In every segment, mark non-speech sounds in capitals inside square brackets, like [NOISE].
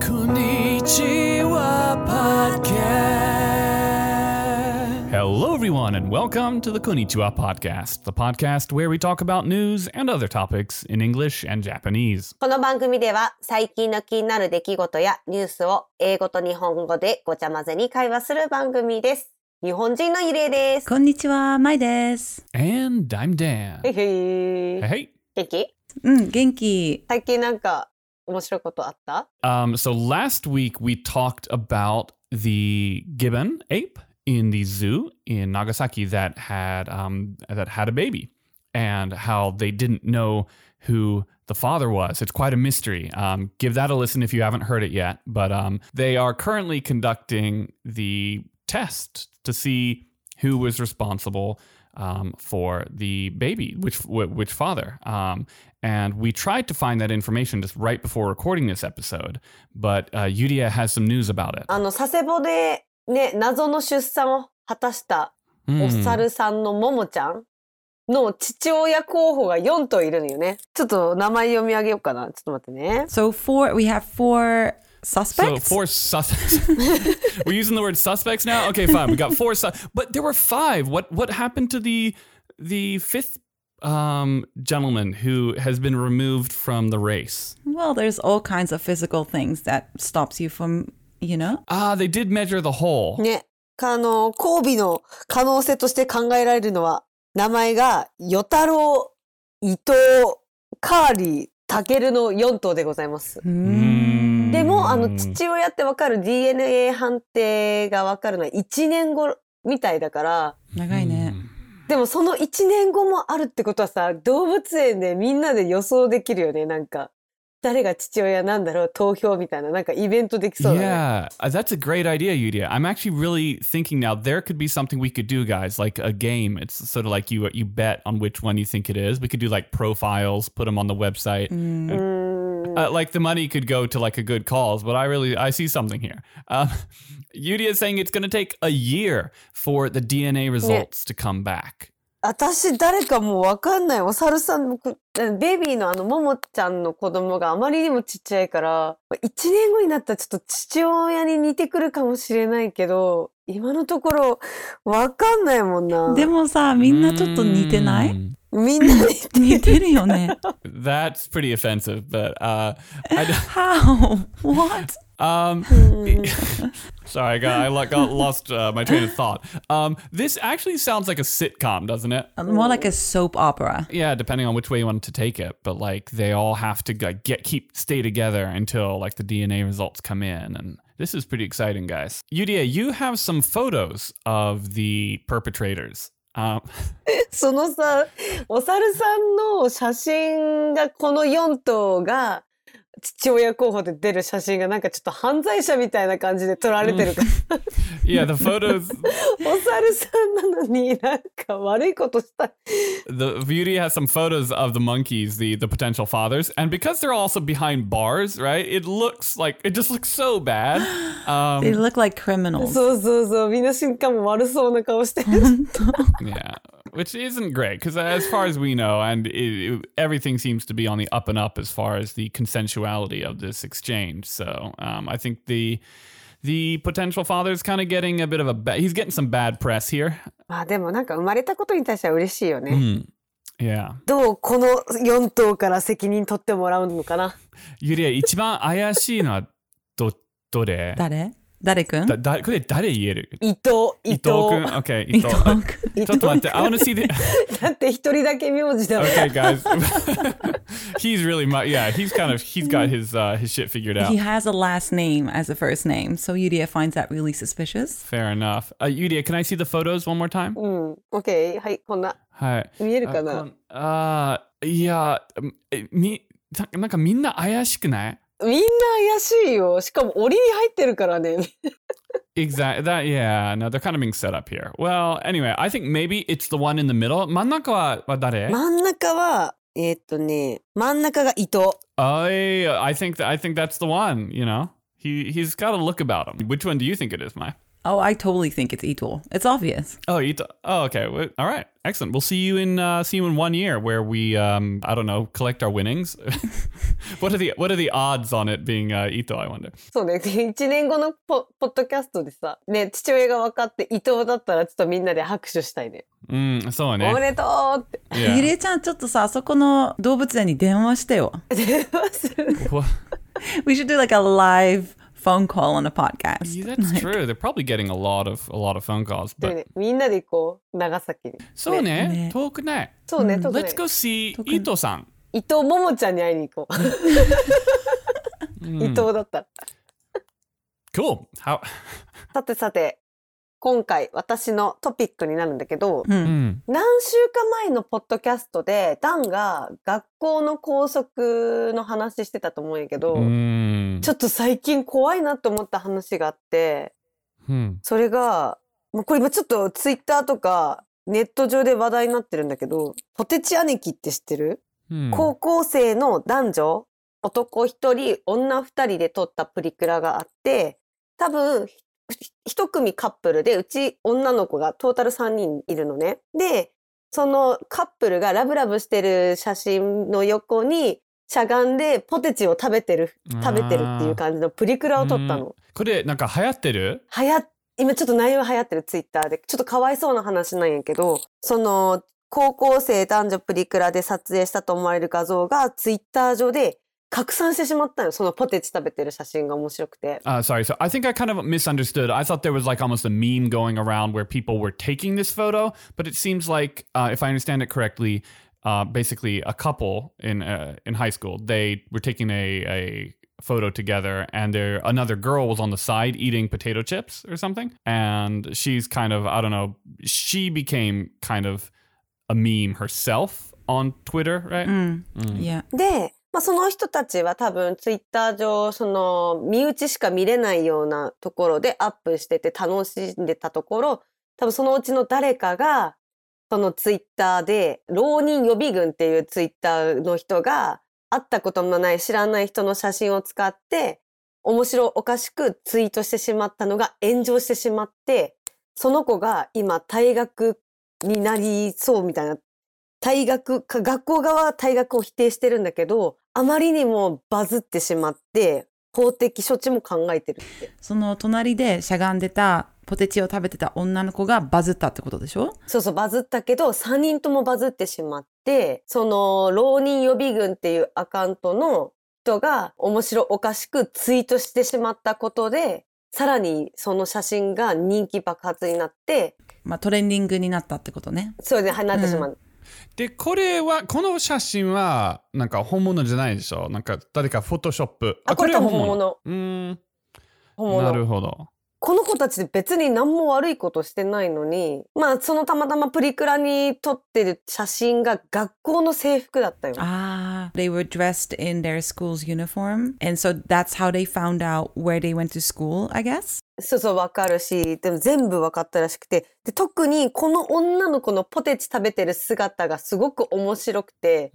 Konnichiwa Podcast. Hello, everyone, and welcome to the Konnichiwa Podcast, the podcast where we talk about news and other topics in English and Japanese. この番組では最近の気になる出来事やニュースを英語と日本語でごちゃ混ぜに会話する番組です。日本人のゆりえです。こんにちは、まいです。And I'm Dan. へいへい Hey. 元気うん、元気。最近なんか面白いことあった Um, so last week we talked about the gibbon ape in the zoo in Nagasaki that had um, that had a baby, and how they didn't know who the father was. It's quite a mystery. Um, give that a listen if you haven't heard it yet. But um, they are currently conducting the test to see who was responsible um, for the baby, which wh- which father. Um, and we tried to find that information just right before recording this episode, but uh, Yudia has some news about it. あの佐世保でね謎の出産を果たしたお Hmm. 猿さんのももちゃんの父親候補が4頭いるのよね。ちょっと名前読み上げようかな。ちょっと待ってね。So four, we have four So suspects. four suspects. [LAUGHS] We're using the word suspects now. Okay, fine. We got four, su- but there were five. What what happened to the the fifth um, gentleman who has been removed from the race? well, there's all kinds of physical things that stops you from, you know. Ah, they did measure the hole. ね。あの、交尾の可能性として考えられるのは、名前が、与太郎、伊藤、カーリー、タケルの4頭でございます。 Mm. でも、あの、父親ってわかる DNA 判定がわかるのは1年後みたいだから、長いね。でもその1年後もあるってことはさ、動物園でみんなで予想できるよね、なんか。誰が父親なんだろう、投票みたいな、なんかイベントできそうだね。Yeah, uh, that's a great idea, Yudia. I'm actually really thinking now there could be something we could do, guys, like a game. It's sort of like you you bet on which one you think it is. We could do like profiles, put them on the website. うーん Uh, like the money could go to like a good cause, but I really I see something here. Um, [LAUGHS] Yudia is saying it's going to take a year for the DNA results to come back. 私誰かもうわかんない。お猿さんのこ、ベビーのあの、ももちゃんの子供があまりにもちっちゃいから、1年後になったらちょっと父親に似てくるかもしれないけど、今のところわかんないもんな。でもさ、みんなちょっと似てない Mm, みんな似て似てるよね。 [LAUGHS] That's pretty offensive, but uh, [LAUGHS] I, d- How? What? [LAUGHS] Um, sorry, I got I lo- got lost uh, my train of thought. Um, this actually sounds like a sitcom, doesn't it? More like a soap opera. Yeah, depending on which way you want to take it, but like they all have to like, get keep stay together until like the DNA results come in, and this is pretty exciting, guys. Yudia, you have some photos of the perpetrators. あ。[LAUGHS] そのさ、お猿さんの写真が、この4頭が、父親候補で出る写真がなんかちょっと犯罪者みたいな感じで撮られてるから、yeah, the photos. お猿さんなのになんか悪いことした。the beauty has some photos of the monkeys, the the potential fathers, and because they're also behind bars, right? It looks like it just looks so bad. Um, They look like criminals. そうそうそう、みんな瞬間も悪そうな顔してる。yeah, which isn't great because as far as we know, and it, it- everything seems to be on the up and up as far as the consensuality of this exchange. So um, I think the the potential father's kind of getting a bit of a ba- he's getting some bad press here. まあでもなんか生まれたことに対しては嬉しいよね。 Hmm. Yeah. どうこの4頭から責任取ってもらうのかな。 Yuria, 一番怪しいのはどどれ？誰 誰くんだだこれ誰言える？伊藤、伊伊藤君。藤。Okay, 伊伊藤。藤くん。伊ちょっと待って。I want to see the. だって一人だけ名字だもん。Okay, guys. he's really mu- yeah. He's kind of he's got his uh, his shit figured out. He has a last name as a first name, so Yudia finds that really suspicious. Fair enough. Uh, Yudia, can I see the photos one more time? うん。OK。はい、こんな。はい。見えるかなあ、いや、えみ、ななんかみんな怪しくないみんな怪しいよ。しかも檻に入ってるからね。Exactly. That, yeah. No, they're kind of being set up here. Well, anyway, I think maybe it's the one in the middle. 真ん中はは誰真ん中は、えーっとね、真ん中が伊藤。I, I think that, I think that's the one, you know? He, he's got a look about him. Which one do you think it is, Mai? Oh, I totally think it's Ito. It's obvious. Oh, Ito. Oh, okay. Well, All right. Excellent. We'll see you in uh, see you in one year where we um I don't know collect our winnings. [LAUGHS] what are the what are the odds on it being uh, Ito? I wonder. そう[LAUGHS] ね。1年後のポポッドキャストでさ、ね、父親が分かって伊藤だったらちょっとみんなで拍手したいね。 Mm, so お ne. めでとうって。ゆ Yeah. りえちゃん、ちょっとさ、あそこの動物園に電話してよ。電話する。 What? We [LAUGHS] should do like a live phone call on a podcast. Yeah, that's true. They're probably getting a lot of a lot of phone calls. で But ね、みんなで行こう。長崎に。so ne, ね。talk ne. そうね、特に Let's go see 特に Ito-san. 伊藤ももちゃんに会いに行こう。伊藤だったら。Cool. How? さてさて、今回私のトピックになるんだけど、うん。Mm. 何週間前のポッドキャストでダンが学校の校則の話してたと思うんやけど、Mm. ちょっと最近怖いなと思った話があって、Hmm. それが、もうこれ今ちょっとツイッターとかネット上で話題になってるんだけど、ポテチ兄貴って知ってる、Hmm. 高校生の男女、男一人、女二人で撮ったプリクラがあって、多分、ひ一組カップルで、うち女の子がトータル3人いるのね。で、そのカップルがラブラブしてる写真の横に、しゃがんでポテチを食べてる、食べてるっていう感じのプリクラを撮ったの。これなんか流行ってる？流行っ今ちょっと内容流行ってるツイッターでちょっとかわいそうな話なんやけどその高校生男女プリクラで撮影したと思われる画像がツイッター上で拡散してしまったのよそのポテチ食べてる写真が面白くて Uh, sorry, so I think I kind of misunderstood. I thought there was like almost a meme going around where people were taking this photo, but it seems like, uh, if I understand it correctly, uh, basically a couple in uh, in high school they were taking a, a photo together, and there another girl was on the side eating potato chips or something, and she's kind of I don't know. She became kind of a meme herself on Twitter, right? うん。いや。で、 まあ、その人たちは多分ツイッター上その身内しか見れないようなところでアップしてて楽しんでたところ多分そのうちの誰かがそのツイッターで浪人予備軍っていうツイッターの人が会ったこともない知らない人の写真を使って面白おかしくツイートしてしまったのが炎上してしまってその子が今退学になりそうみたいな退学か学校側は退学を否定してるんだけどあまりにもバズってしまって法的処置も考えてるって。その隣でしゃがんでたポテチを食べてた女の子がバズったってことでしょ？そうそうバズったけど3人ともバズってしまってその浪人予備軍っていうアカウントの人が面白おかしくツイートしてしまったことでさらにその写真が人気爆発になってまあトレンディングになったってことね。それでなってしまう、で、これは、この写真は、なんか本物じゃないでしょ？なんか誰かフォトショップ。あこれ多分本う物ーん。本物なるほど。この子たち別に何も悪いことしてないのに、まあそのたまたまプリクラに撮ってる写真が学校の制服だったよ。ああ、they were dressed in their school's uniform. And so that's how they found out where they went to school, I guess? そうそうわかるし、でも全部わかったらしくて、で特にこの女の子のポテチ食べてる姿がすごく面白くて。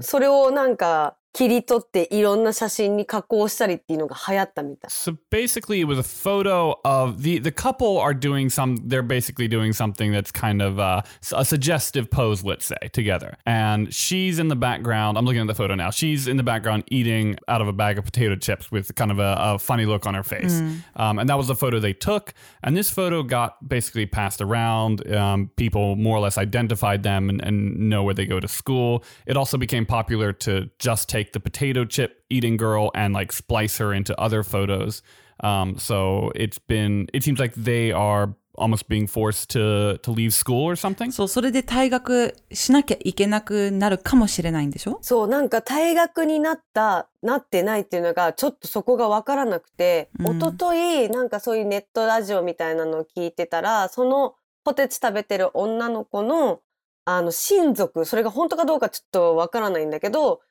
それをなんか切り取っていろんな写真に加工したりっていうのが流行ったみたい。 So basically, it was a photo of the the couple are doing some. They're basically doing something that's kind of uh, a suggestive pose, let's say, together. And she's in the background. I'm looking at the photo now. She's in the background eating out of a bag of potato chips with kind of a, a funny look on her face. Um, and that was the photo they took. And this photo got basically passed around. Um, people more or less identified them and, and know where they go to school. It also became popular to just take the potato chip eating girl and like splice her into other photos. Um, so it's been, it seems like they are almost being forced to to leave school or something. そう、それで退学しなきゃいけなくなるかもしれないんでしょ？そう、なんか退学になった、なってないっていうのが、ちょっとそこがわからなくて、うん一昨日なんかそういうネットラジオみたいなのを聞いてたら、そのポテチ食べてる女の子の、あの、親族、それが本当かどうかちょっとわからないんだけど、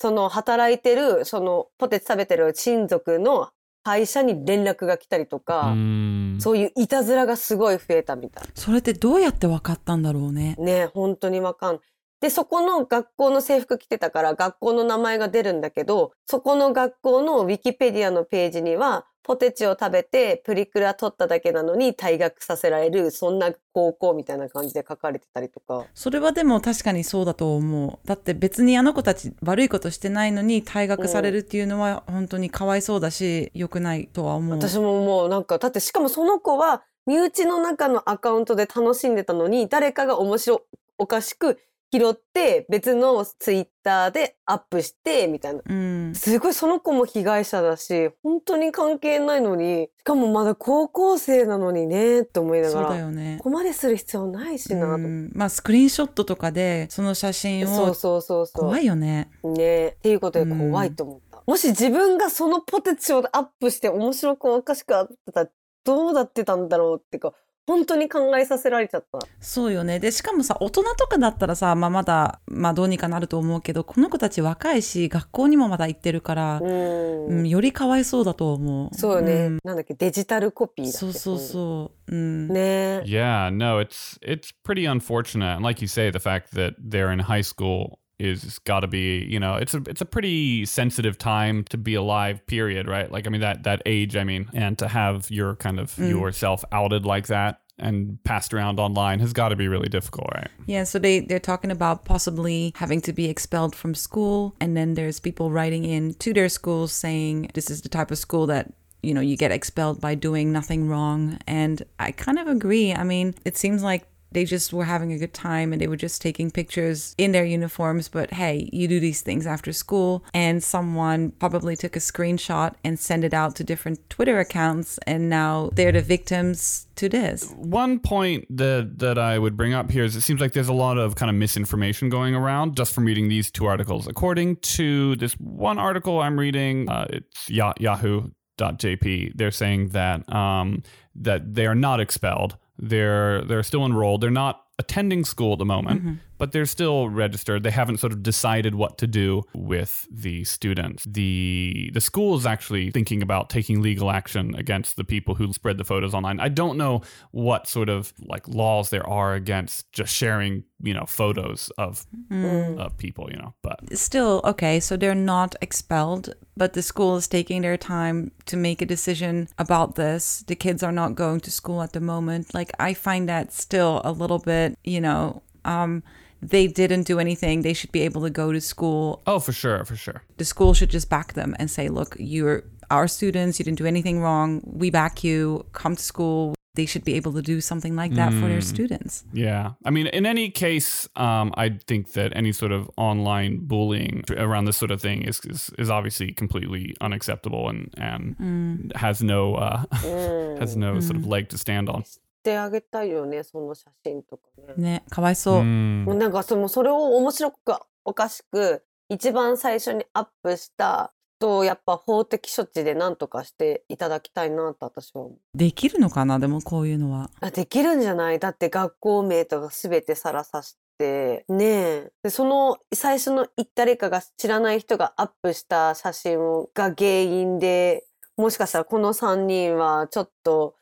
その働いてる、そのポテチ食べてる親族の会社に連絡が来たりとか、Mm. そういういたずらがすごい増えたみたい。それってどうやって分かったんだろうね。ね本当にわかんない。で、そこの学校の制服着てたから学校の名前が出るんだけど、そこの学校のウィキペディアのページには、ポテチを食べてプリクラ取っただけなのに退学させられる、そんな高校みたいな感じで書かれてたりとか。それはでも確かにそうだと思う。だって別にあの子たち悪いことしてないのに退学されるっていうのは本当にかわいそうだし、良くないとは思う。私ももうなんか、だってしかもその子は身内の中のアカウントで楽しんでたのに、誰かが面白おかしく拾って別のツイッターでアップしてみたいな。うん。すごいその子も被害者だし、本当に関係ないのに、しかもまだ高校生なのにね、って思いなそうがら。だよねこ。こまでする必要ないしなと、うんまあスクリーンショットとかでその写真をそうそうそうそう。怖いよね。ねっていうことで怖いと思った。もし自分がそのポテチをアップして面白くおかしくあってたらどうなってたんだろうっていうか、本当に考えさせられちゃった。そうよね。で、しかもさ、大人とかだったらさ、まあまだ、まあどうにかなると思うけど、この子たち若いし、学校にもまだ行ってるから、うん。うん、よりかわいそうだと思う。そうよね、んなんだっけ、デジタルコピーだっけ？そうそうそう。うん。ね Yeah, no, it's it's pretty unfortunate. And like you say, the fact that they're in high school is got to be, you know, it's a it's a pretty sensitive time to be alive. Period. Right? Like, I mean that that age. I mean, and to have your kind of mm. yourself outed like that and passed around online has got to be really difficult, right? Yeah, so they, they're talking about possibly having to be expelled from school. And then there's people writing in to their schools saying this is the type of school that, you know, you get expelled by doing nothing wrong. And I kind of agree. I mean, it seems like they just were having a good time and they were just taking pictures in their uniforms. But hey, you do these things after school. And someone probably took a screenshot and sent it out to different Twitter accounts. And now they're the victims to this. One point that that I would bring up here is it seems like there's a lot of kind of misinformation going around just from reading these two articles. According to this one article I'm reading, uh, it's ya- Yahoo.jp. They're saying that um, that they are not expelled. They're they're still enrolled. They're not attending school at the moment, mm-hmm. But they're still registered. They haven't sort of decided what to do with the students. The the school is actually thinking about taking legal action against the people who spread the photos online. I don't know what sort of like laws there are against just sharing, you know, photos of of people, you know, but still okay so they're not expelled but the school is taking their time to make a decision about this the kids are not going to school at the moment like i find that still a little bit you know um they didn't do anything they should be able to go to school oh, for sure, for sure. the school should just back them and say look you're our students you didn't do anything wrong we back you come to school they should be able to do something like that for their students Yeah. I mean, in any case, um, I think that any sort of online bullying around this sort of thing is is, is obviously completely unacceptable and and has no uh, [LAUGHS] has no sort of leg to stand on. してあげたいよね、その写真とかね。ねかわいそう、Mm. もうなんかそのそれを面白くおかしく一番最初にアップした人をやっぱ法的処置で何とかしていただきたいなと私は思う。できるのかなでもこういうのはあできるんじゃない？だって学校名とか全てさらさしてねえでその最初の誰かが知らない人がアップした写真をが原因でもしかしたらこの3人はちょっと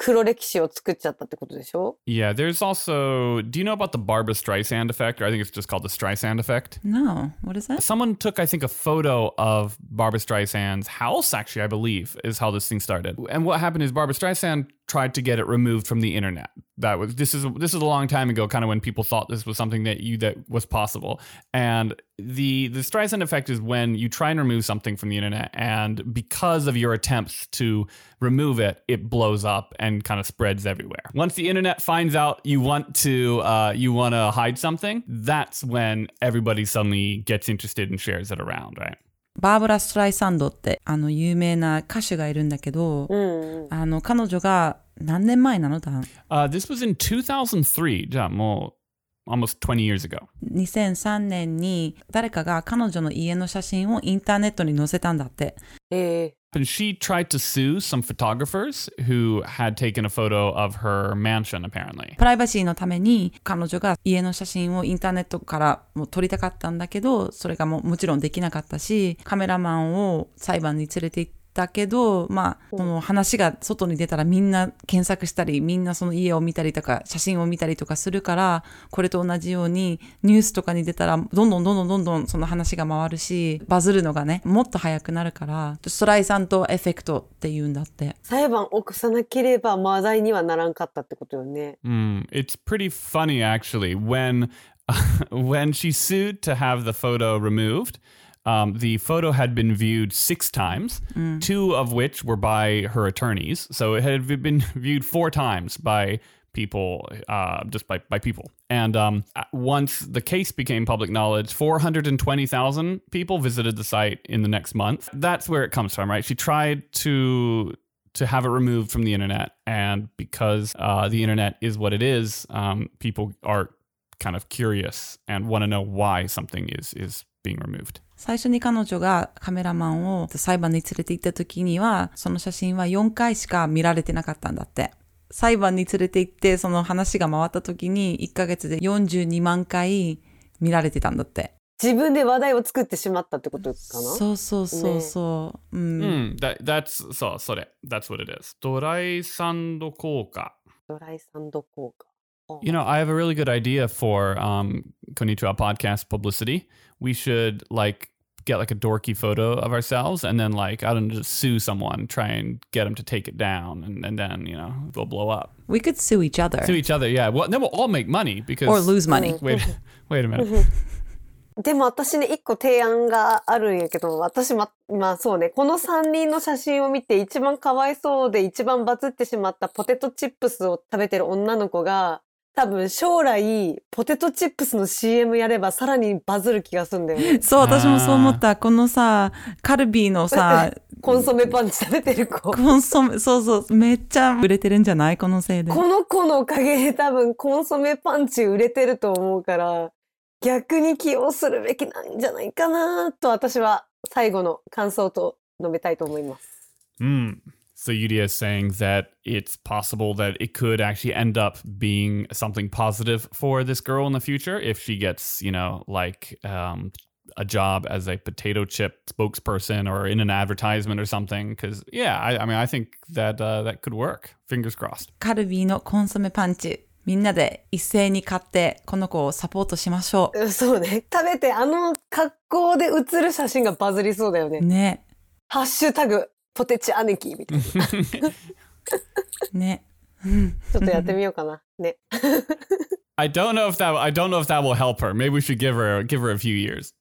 黒歴史を作っちゃったってことでしょ Yeah, there's also. Do you know about the Barbara Streisand effect, or I think it's just called the Streisand effect? No, what is that? Someone took, I think, a photo of Barbara Streisand's house. Actually, I believe is how this thing started. And what happened is Barbara Streisand tried to get it removed from the internet. That was this is this is a long time ago, kind of when people thought this was something that you that was possible. And the the Streisand effect is when you try and remove something from the internet, and because of your attempts to remove it, it blows up and kind of spreads everywhere. Once the internet finds out you want to uh, you want to hide something, that's when everybody suddenly gets interested and shares it around, right? バーブラ・ストライサンドってあの有名な歌手がいるんだけど、うんあの彼女が 何年前なの？だ Uh, this was in 2003. じゃあもう almost 20 years ago. 2003年に誰かが彼女の家の写真をインターネットに載せたんだって。え And she tried to sue some photographers who had taken a photo of her mansion, apparently. プライバシーのために彼女が家の写真をインターネットからもう撮りたかったんだけど、それがもうもちろんできなかったし、カメラマンを裁判に連れて行っだけど、まあ、その話が外に出たらみんな検索したり、みんなその家を見たりとか、写真を見たりとかするから、これと同じようにニュースとかに出たら、どんどんどんどんどんどんその話が回るし、バズるのがね、もっと早くなるから、ストライさんとエフェクトって言うんだって。裁判起こさなければ話題にはならんかったってことよね。Mm, it's pretty funny actually when [LAUGHS] when she sued to have the photo removed. Um, the photo had been viewed six times, two of which were by her attorneys. So it had been [LAUGHS] viewed four times by people, uh, just by, by people. And um, once the case became public knowledge, 420,000 people visited the site in the next month. That's where it comes from, right? She tried to to have it removed from the internet. And because uh, the internet is what it is, um, people are kind of curious and want to know why something is is being removed. 最初に彼女がカメラマンを裁判に連れて行った時には、その写真は4回しか見られてなかったんだって。裁判に連れて行って、その話が回った時に1ヶ月で42万回見られてたんだって。自分で話題を作ってしまったってことかな？そうそうそうそう。うん。Mm, that that's so so that's what it is. ドライサンド効果。ドライサンド効果。You know, I have a really good idea for um, Konnichiwa podcast publicity. We should like get like a dorky photo of ourselves and then like I don't know, just sue someone, try and get them to take it down, and, and then you know we'll blow up. We could sue each other. Sue each other, yeah. Well, then we'll all make money because or lose money. [LAUGHS] Wait, wait a minute. [LAUGHS] でも私ね、一個提案があるんやけど、私ま、まあそうね、この3人の写真を見て一番かわいそうで一番バズってしまったポテトチップスを食べてる女の子が、 多分将来ポテトチップスの CM やればさらにバズる気がするんだよね。そう、私もそう思った。このさ、カルビーのさ、[LAUGHS] コンソメパンチ食べてる子。コンソメ、そうそう、めっちゃ売れてるんじゃない？このせいで。この子のおかげで多分コンソメパンチ売れてると思うから、逆に起用するべきなんじゃないかなと私は最後の感想と述べたいと思います。Hmm. So Yudia is saying that it's possible that it could actually end up being something positive for this girl in the future if she gets, you know, like um, a job as a potato chip spokesperson or in an advertisement or something. Because yeah, I, I mean, I think that uh, that could work. Fingers crossed. カルビーのコンソメパンチ。みんなで一斉に買って、この子をサポートしましょうんそうね。食べてあの格好で写る写真がバズりそうだよね。う。ね。ハッシュタグ、 ポテチ兄貴みたいな。ちね。ょっとやってみようかな。ね。 I [LAUGHS] don't know if that I don't know if that will help her. Maybe we should give her give her a few years.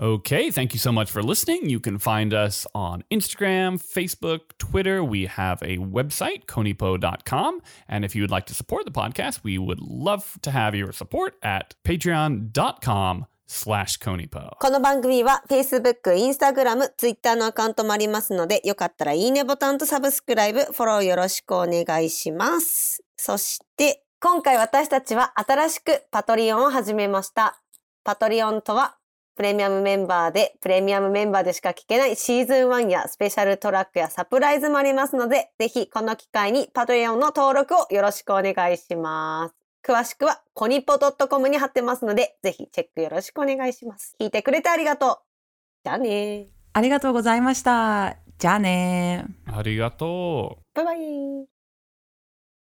Okay, thank you so much for listening. You can find us on Instagram, Facebook, Twitter. We have a website, konipo.com. And if you would like to support the podcast, we would love to have your support at patreon.com slash konipo. この番組は Facebook、Instagram、Twitter のアカウントもありますので、よかったらいいねボタンとサブスクライブ、フォローよろしくお願いします。そして、今回私たちは新しくパトリオンを始めました。パトリオンとは、プレミアムメンバーで、プレミアムメンバーでしか聞けないシーズン1やスペシャルトラックやサプライズもありますので、ぜひこの機会にパトリオンの登録をよろしくお願いします。詳しくはコニポ .com に貼ってますので、ぜひチェックよろしくお願いします。聞いてくれてありがとう。じゃあねありがとうございました。じゃあね Arigato. バイバイ。